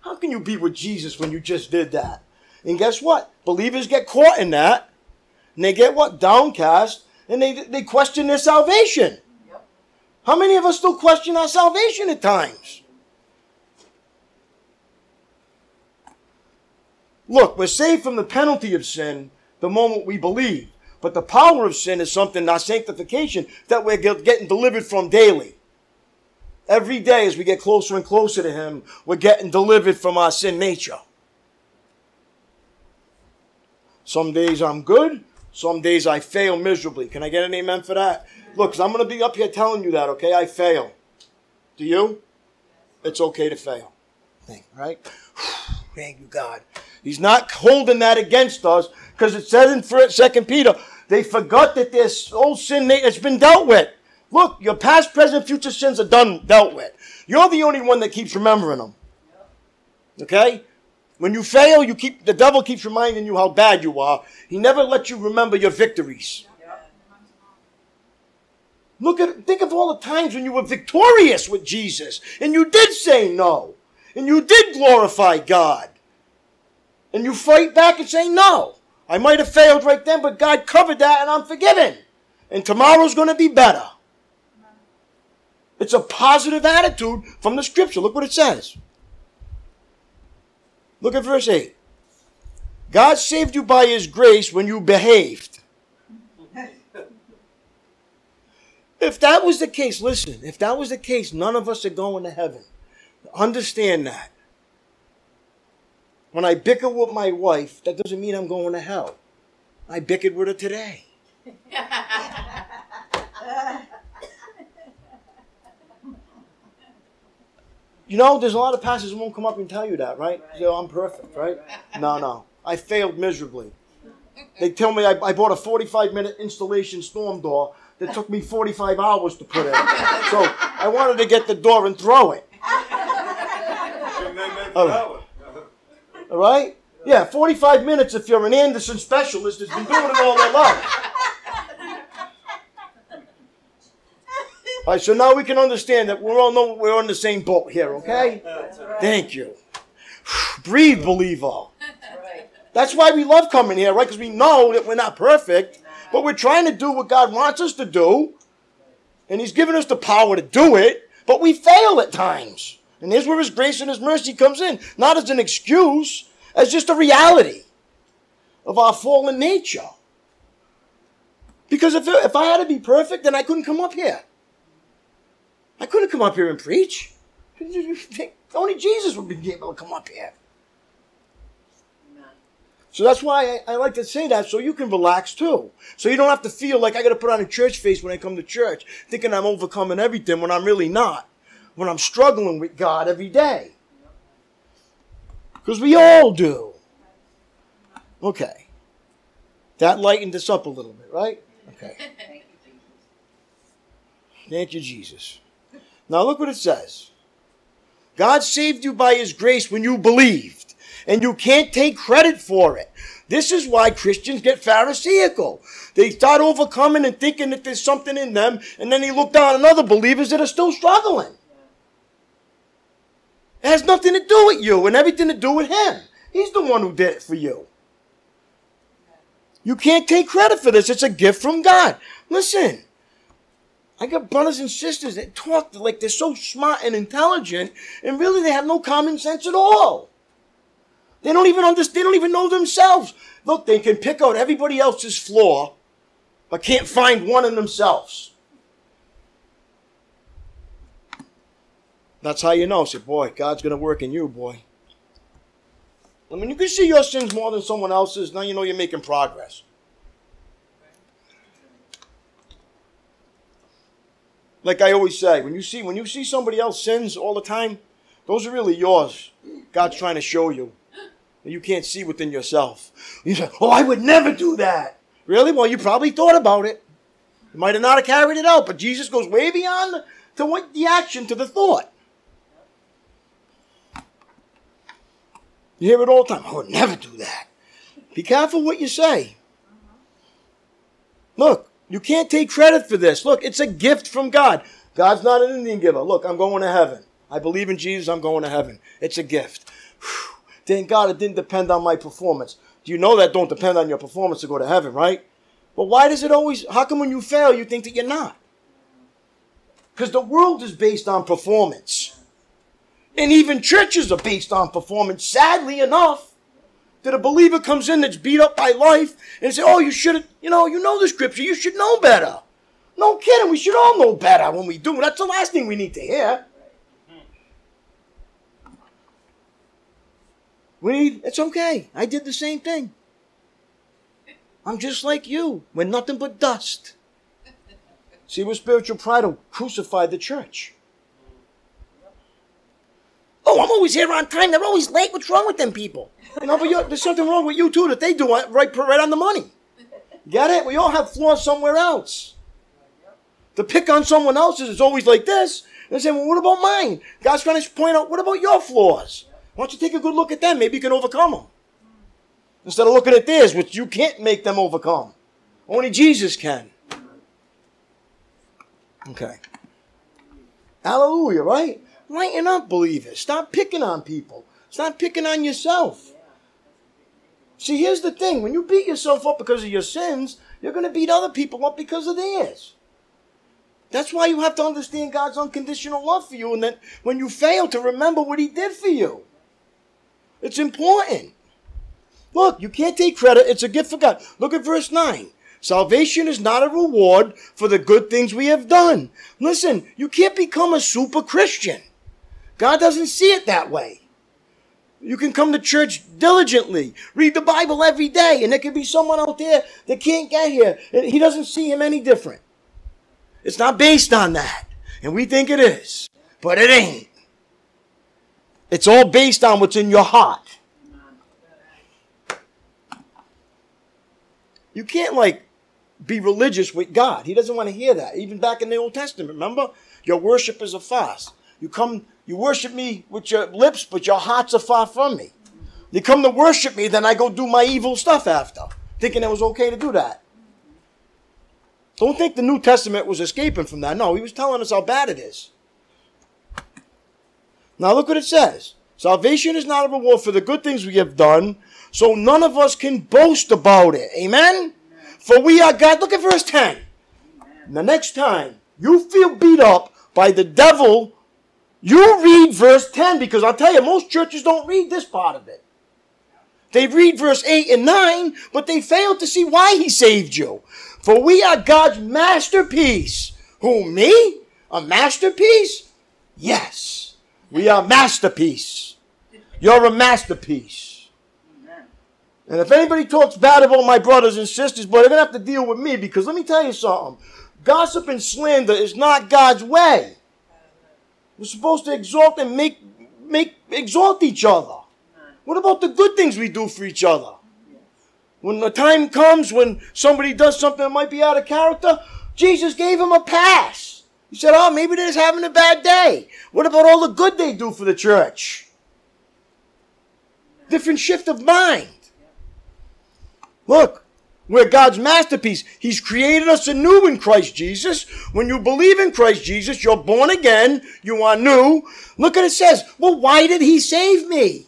how can you be with Jesus when you just did that? And guess what? Believers get caught in that. And they get what? Downcast. And they, they question their salvation. How many of us still question our salvation at times? Look, we're saved from the penalty of sin the moment we believe. But the power of sin is something, our sanctification, that we're getting delivered from daily. Every day as we get closer and closer to Him, we're getting delivered from our sin nature. Some days I'm good, some days I fail miserably. Can I get an amen for that? Look, because I'm going to be up here telling you that, okay? I fail. Do you? It's okay to fail. Right? Thank you, God. He's not holding that against us because it says in Second Peter, they forgot that this old sin has been dealt with. Look, your past, present, future sins are done, dealt with. You're the only one that keeps remembering them. Okay? When you fail, you keep the devil keeps reminding you how bad you are. He never lets you remember your victories. Look at think of all the times when you were victorious with Jesus and you did say no and you did glorify God and you fight back and say, No, I might have failed right then, but God covered that and I'm forgiven. And tomorrow's going to be better. It's a positive attitude from the scripture. Look what it says. Look at verse 8. God saved you by his grace when you behaved. If that was the case, listen, if that was the case, none of us are going to heaven. Understand that. When I bicker with my wife, that doesn't mean I'm going to hell. I bickered with her today. You know, there's a lot of pastors who won't come up and tell you that, right? Say, oh, I'm perfect, right? No, no. I failed miserably. They tell me I, I bought a 45 minute installation storm door that took me 45 hours to put in. So I wanted to get the door and throw it. All right. All right? Yeah, 45 minutes if you're an Andersen specialist that's been doing it all their life. All right, so now we can understand that we're all know we're on the same boat here, okay? Thank you. Breathe, believer. That's why we love coming here, right? Because we know that we're not perfect, but we're trying to do what God wants us to do, and He's given us the power to do it, but we fail at times. And here's where His grace and His mercy comes in, not as an excuse, as just a reality of our fallen nature. Because if, if I had to be perfect, then I couldn't come up here. I couldn't come up here and preach. Only Jesus would be able to come up here. So that's why I, I, like to say that so you can relax too. So you don't have to feel like I got to put on a church face when I come to church, thinking I'm overcoming everything when I'm really not. When I'm struggling with God every day. Because we all do. Okay. That lightened us up a little bit, right? Okay. Thank you, Jesus. Now look what it says. God saved you by his grace when you believed, and you can't take credit for it. This is why Christians get Pharisaical. They start overcoming and thinking that there's something in them, and then they look down on other believers that are still struggling. It has nothing to do with you and everything to do with him. He's the one who did it for you. You can't take credit for this. It's a gift from God. Listen, I got brothers and sisters that talk like they're so smart and intelligent, and really they have no common sense at all. They don't even understand, they don't even know themselves. Look, they can pick out everybody else's flaw, but can't find one in themselves. That's how you know. Say, boy, God's going to work in you, boy. I mean, you can see your sins more than someone else's. Now you know you're making progress. Like I always say, when you see when you see somebody else sins all the time, those are really yours. God's trying to show you. And you can't see within yourself. You say, "Oh, I would never do that." Really? Well, you probably thought about it. You might have not have carried it out, but Jesus goes way beyond to what the action to the thought. You hear it all the time. I would never do that. Be careful what you say. Look, you can't take credit for this. Look, it's a gift from God. God's not an Indian giver. Look, I'm going to heaven. I believe in Jesus. I'm going to heaven. It's a gift. Whew. Thank God it didn't depend on my performance. Do you know that don't depend on your performance to go to heaven, right? But why does it always, how come when you fail, you think that you're not? Because the world is based on performance. And even churches are based on performance, sadly enough that a believer comes in that's beat up by life and say, oh, you should have, you know, you know the scripture, you should know better. No kidding, we should all know better when we do. That's the last thing we need to hear. We need, it's okay. I did the same thing. I'm just like you. We're nothing but dust. See, with spiritual pride will crucify the church. Oh, I'm always here on time. They're always late. What's wrong with them people? You know, but there's something wrong with you too that they do right, right on the money. Get it? We all have flaws somewhere else. To pick on someone else's is always like this. And say, well, what about mine? God's trying to point out, what about your flaws? Why don't you take a good look at them? Maybe you can overcome them. Instead of looking at theirs, which you can't make them overcome. Only Jesus can. Okay. Hallelujah, right? Lighten up, believers. Stop picking on people. Stop picking on yourself. See, here's the thing when you beat yourself up because of your sins, you're going to beat other people up because of theirs. That's why you have to understand God's unconditional love for you, and that when you fail, to remember what He did for you. It's important. Look, you can't take credit, it's a gift for God. Look at verse 9. Salvation is not a reward for the good things we have done. Listen, you can't become a super Christian. God doesn't see it that way. You can come to church diligently, read the Bible every day, and there could be someone out there that can't get here, he doesn't see him any different. It's not based on that, and we think it is, but it ain't. It's all based on what's in your heart. You can't like be religious with God. He doesn't want to hear that. Even back in the Old Testament, remember? Your worship is a fast. You come, you worship me with your lips, but your hearts are far from me. You come to worship me, then I go do my evil stuff after, thinking it was okay to do that. Don't think the New Testament was escaping from that. No, he was telling us how bad it is. Now look what it says. Salvation is not a reward for the good things we have done, so none of us can boast about it. Amen? For we are God. Look at verse 10. The next time you feel beat up by the devil, you read verse 10 because I'll tell you, most churches don't read this part of it. They read verse 8 and 9, but they fail to see why he saved you. For we are God's masterpiece. Who, me? A masterpiece? Yes. We are masterpiece. You're a masterpiece. And if anybody talks bad about my brothers and sisters, boy, they're going to have to deal with me because let me tell you something. Gossip and slander is not God's way. We're supposed to exalt and make, make exalt each other. What about the good things we do for each other? When the time comes when somebody does something that might be out of character, Jesus gave him a pass. He said, Oh, maybe they're just having a bad day. What about all the good they do for the church? Different shift of mind. Look, we're God's masterpiece. He's created us anew in Christ Jesus. When you believe in Christ Jesus, you're born again. You are new. Look at it says, well, why did he save me?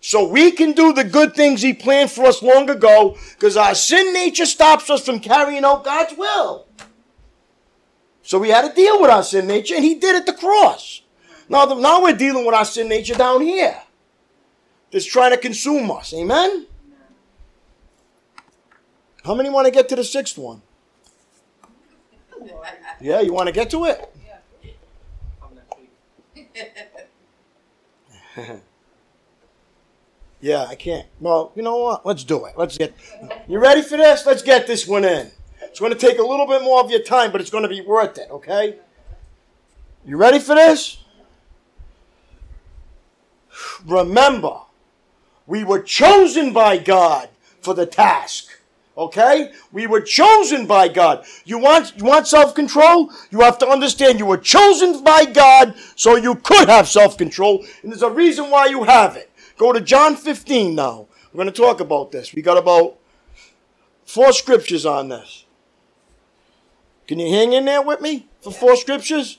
So we can do the good things he planned for us long ago because our sin nature stops us from carrying out God's will. So we had to deal with our sin nature and he did it at the cross. Now, now we're dealing with our sin nature down here. That's trying to consume us. Amen? How many want to get to the sixth one? Yeah, you want to get to it? yeah, I can't. Well, you know what? Let's do it. Let's get. You ready for this? Let's get this one in. It's going to take a little bit more of your time, but it's going to be worth it, okay? You ready for this? Remember, we were chosen by God for the task. Okay? We were chosen by God. You want you want self-control? You have to understand you were chosen by God so you could have self-control, and there's a reason why you have it. Go to John 15 now. We're going to talk about this. We got about four scriptures on this. Can you hang in there with me for four scriptures?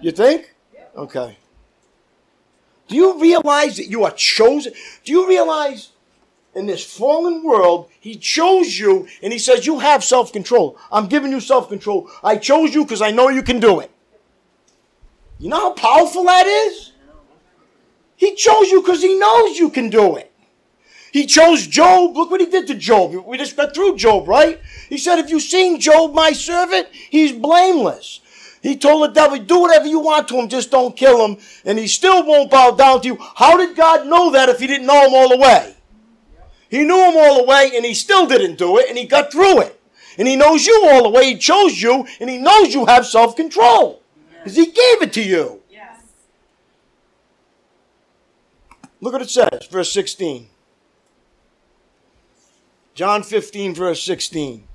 You think? Okay. Do you realize that you are chosen? Do you realize in this fallen world, He chose you and He says, You have self control. I'm giving you self control. I chose you because I know you can do it. You know how powerful that is? He chose you because He knows you can do it. He chose Job. Look what he did to Job. We just got through Job, right? He said, If you've seen Job, my servant, he's blameless. He told the devil, Do whatever you want to him, just don't kill him. And he still won't bow down to you. How did God know that if he didn't know him all the way? He knew him all the way and he still didn't do it and he got through it. And he knows you all the way. He chose you and he knows you have self control because he gave it to you. Yes. Look what it says, verse 16. John 15, verse 16.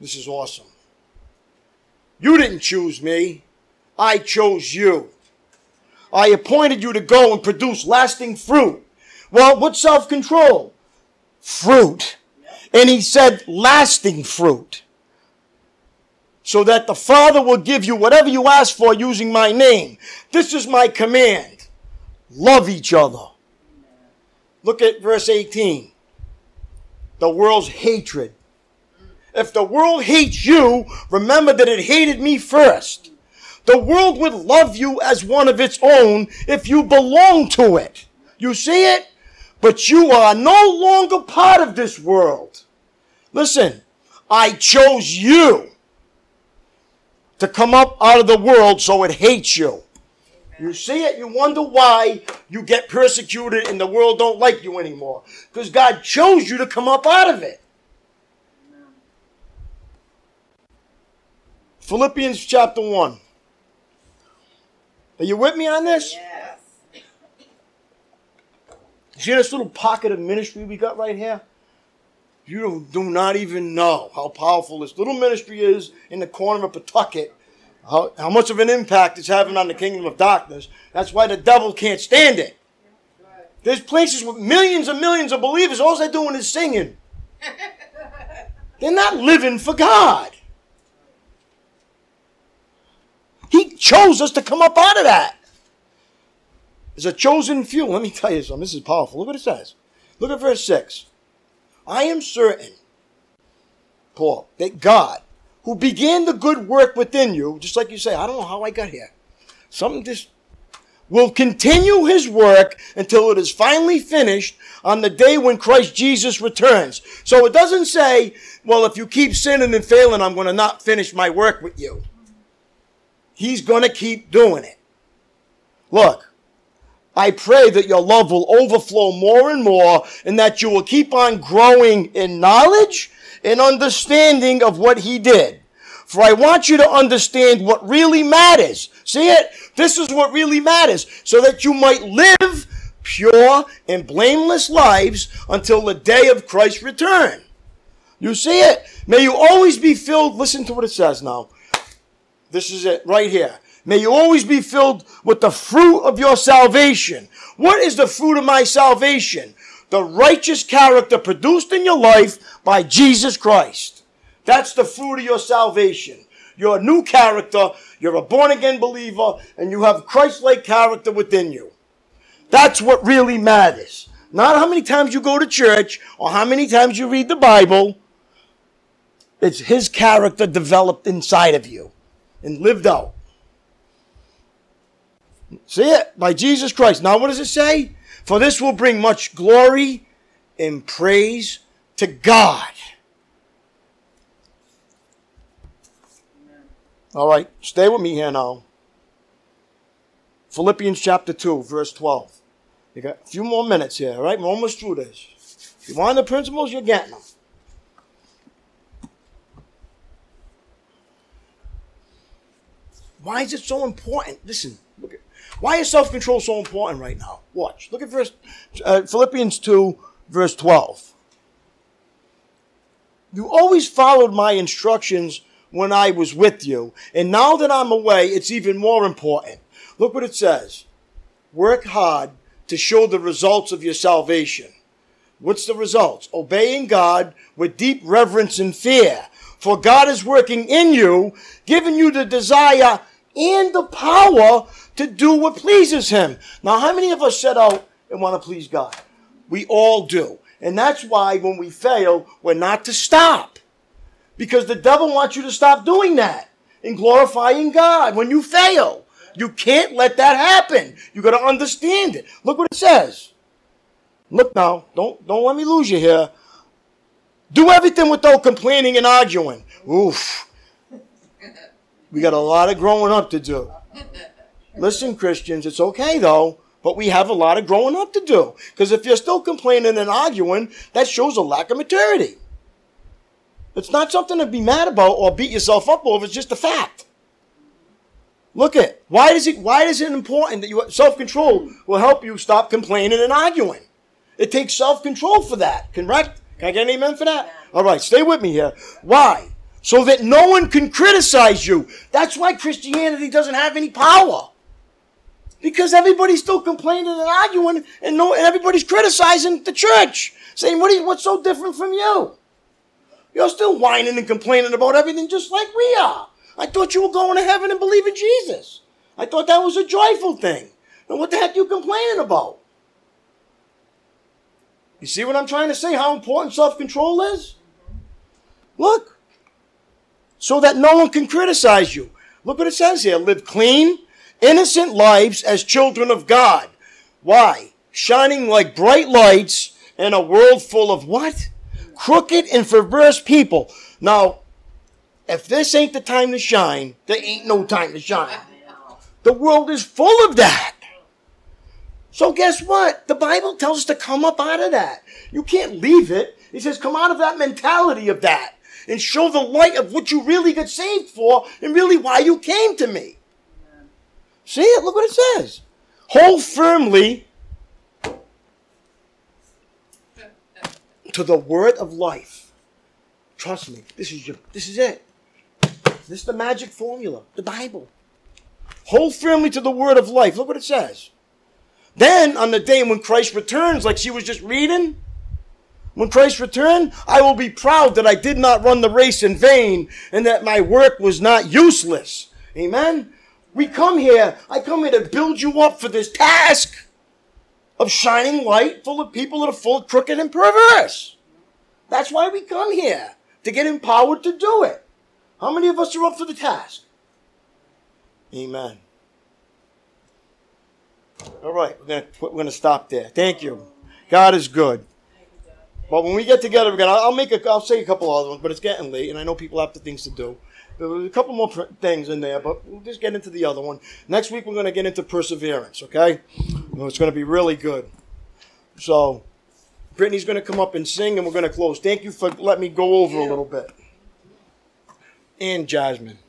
This is awesome. You didn't choose me, I chose you. I appointed you to go and produce lasting fruit. Well, what's self control? Fruit. And he said, lasting fruit. So that the Father will give you whatever you ask for using my name. This is my command. Love each other. Look at verse 18. The world's hatred. If the world hates you, remember that it hated me first. The world would love you as one of its own if you belong to it. You see it? But you are no longer part of this world. Listen, I chose you to come up out of the world so it hates you. You see it, you wonder why you get persecuted and the world don't like you anymore. Because God chose you to come up out of it. Philippians chapter 1. Are you with me on this? Yes. See this little pocket of ministry we got right here? You do, not even know how powerful this little ministry is in the corner of Pawtucket. How, how much of an impact it's having on the kingdom of darkness. That's why the devil can't stand it. There's places with millions and millions of believers, all they're doing is singing. They're not living for God. He chose us to come up out of that. It's a chosen few. Let me tell you something. This is powerful. Look what it says. Look at verse 6. I am certain, Paul, that God, who began the good work within you, just like you say, I don't know how I got here. Something just will continue his work until it is finally finished on the day when Christ Jesus returns. So it doesn't say, well, if you keep sinning and failing, I'm going to not finish my work with you. He's going to keep doing it. Look, I pray that your love will overflow more and more and that you will keep on growing in knowledge and understanding of what he did. For I want you to understand what really matters. See it? This is what really matters so that you might live pure and blameless lives until the day of Christ's return. You see it? May you always be filled. Listen to what it says now. This is it right here. May you always be filled with the fruit of your salvation. What is the fruit of my salvation? The righteous character produced in your life by Jesus Christ. That's the fruit of your salvation. You're a new character, you're a born again believer, and you have Christ like character within you. That's what really matters. Not how many times you go to church or how many times you read the Bible. It's His character developed inside of you and lived out. See it? By Jesus Christ. Now, what does it say? For this will bring much glory and praise to God. All right, stay with me here now. Philippians chapter 2, verse 12. You got a few more minutes here, all right? We're almost through this. If you want the principles, you're getting them. Why is it so important? Listen, look at, why is self control so important right now? Watch. Look at verse uh, Philippians 2, verse 12. You always followed my instructions when I was with you, and now that I'm away, it's even more important. Look what it says Work hard to show the results of your salvation. What's the results? Obeying God with deep reverence and fear. For God is working in you, giving you the desire and the power to do what pleases Him. Now, how many of us set out and want to please God? We all do. And that's why when we fail, we're not to stop. Because the devil wants you to stop doing that and glorifying God when you fail. You can't let that happen. You got to understand it. Look what it says. Look now, don't don't let me lose you here. Do everything without complaining and arguing. Oof. We got a lot of growing up to do. Listen, Christians, it's okay though, but we have a lot of growing up to do. Because if you're still complaining and arguing, that shows a lack of maturity. It's not something to be mad about or beat yourself up over, it's just a fact. Look at why is it why is it important that you self-control will help you stop complaining and arguing? It takes self-control for that. Correct? Can I get an amen for that? All right, stay with me here. Why? So that no one can criticize you. That's why Christianity doesn't have any power. Because everybody's still complaining and arguing, and no, and everybody's criticizing the church, saying, "What? You, what's so different from you? You're still whining and complaining about everything, just like we are." I thought you were going to heaven and believe in Jesus. I thought that was a joyful thing. And what the heck are you complaining about? You see what I'm trying to say? How important self control is? Look. So that no one can criticize you. Look what it says here live clean, innocent lives as children of God. Why? Shining like bright lights in a world full of what? Crooked and perverse people. Now, if this ain't the time to shine, there ain't no time to shine. The world is full of that. So guess what? The Bible tells us to come up out of that. You can't leave it. It says come out of that mentality of that and show the light of what you really got saved for and really why you came to me. See it? Look what it says. Hold firmly to the word of life. Trust me, this is your this is it. This is the magic formula, the Bible. Hold firmly to the word of life. Look what it says. Then, on the day when Christ returns, like she was just reading, when Christ returned, I will be proud that I did not run the race in vain and that my work was not useless. Amen? We come here, I come here to build you up for this task of shining light full of people that are full of crooked and perverse. That's why we come here, to get empowered to do it. How many of us are up for the task? Amen. All right, we're we're gonna stop there. Thank you. God is good. But when we get together again, I'll make a I'll say a couple other ones, but it's getting late, and I know people have things to do. There was a couple more pr- things in there, but we'll just get into the other one. Next week we're gonna get into perseverance. Okay, it's gonna be really good. So, Brittany's gonna come up and sing, and we're gonna close. Thank you for letting me go over a little bit. And Jasmine.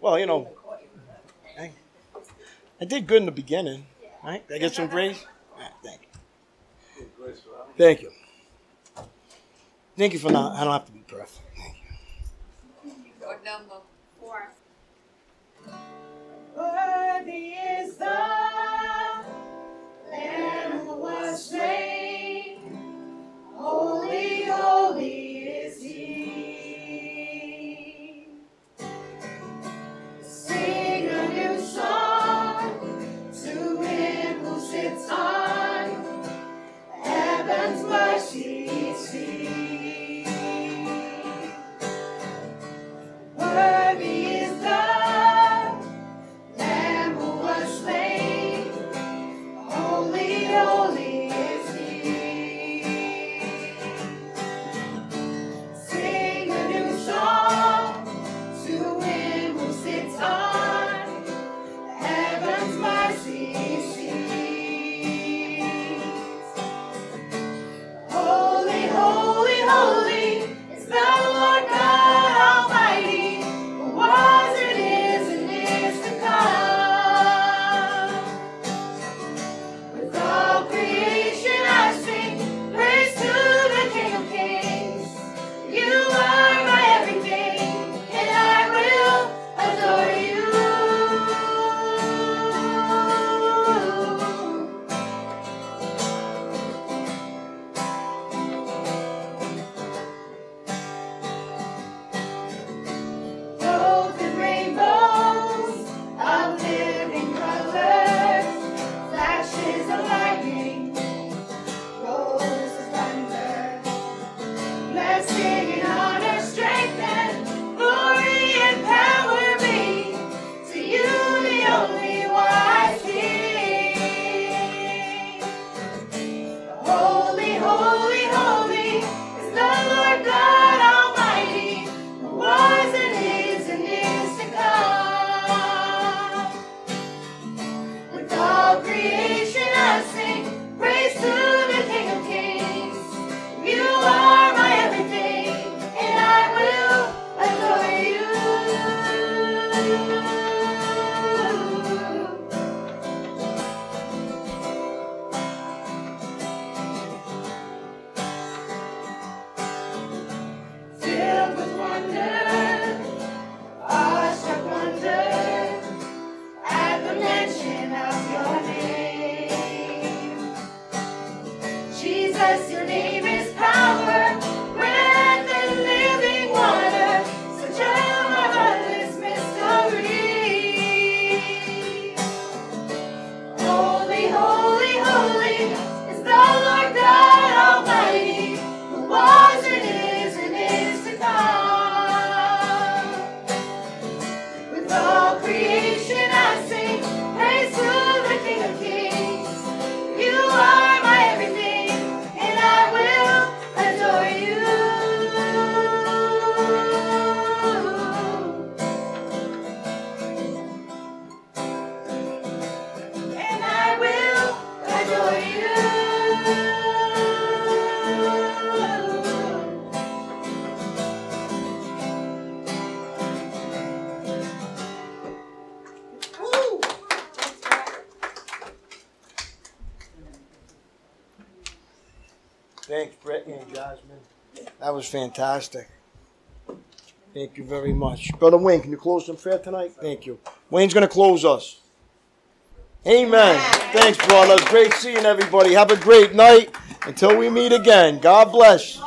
Well, you know, I, I did good in the beginning, right? Did I get some grace? Ah, Thank you. Thank you. Thank you for not. I don't have to be perfect. Thank you. What number? Four. Worthy is the Lamb who was slain. Was fantastic. Thank you very much. Brother Wayne, can you close in prayer tonight? Thank you. Wayne's going to close us. Amen. Thanks, brother. Great seeing everybody. Have a great night. Until we meet again. God bless.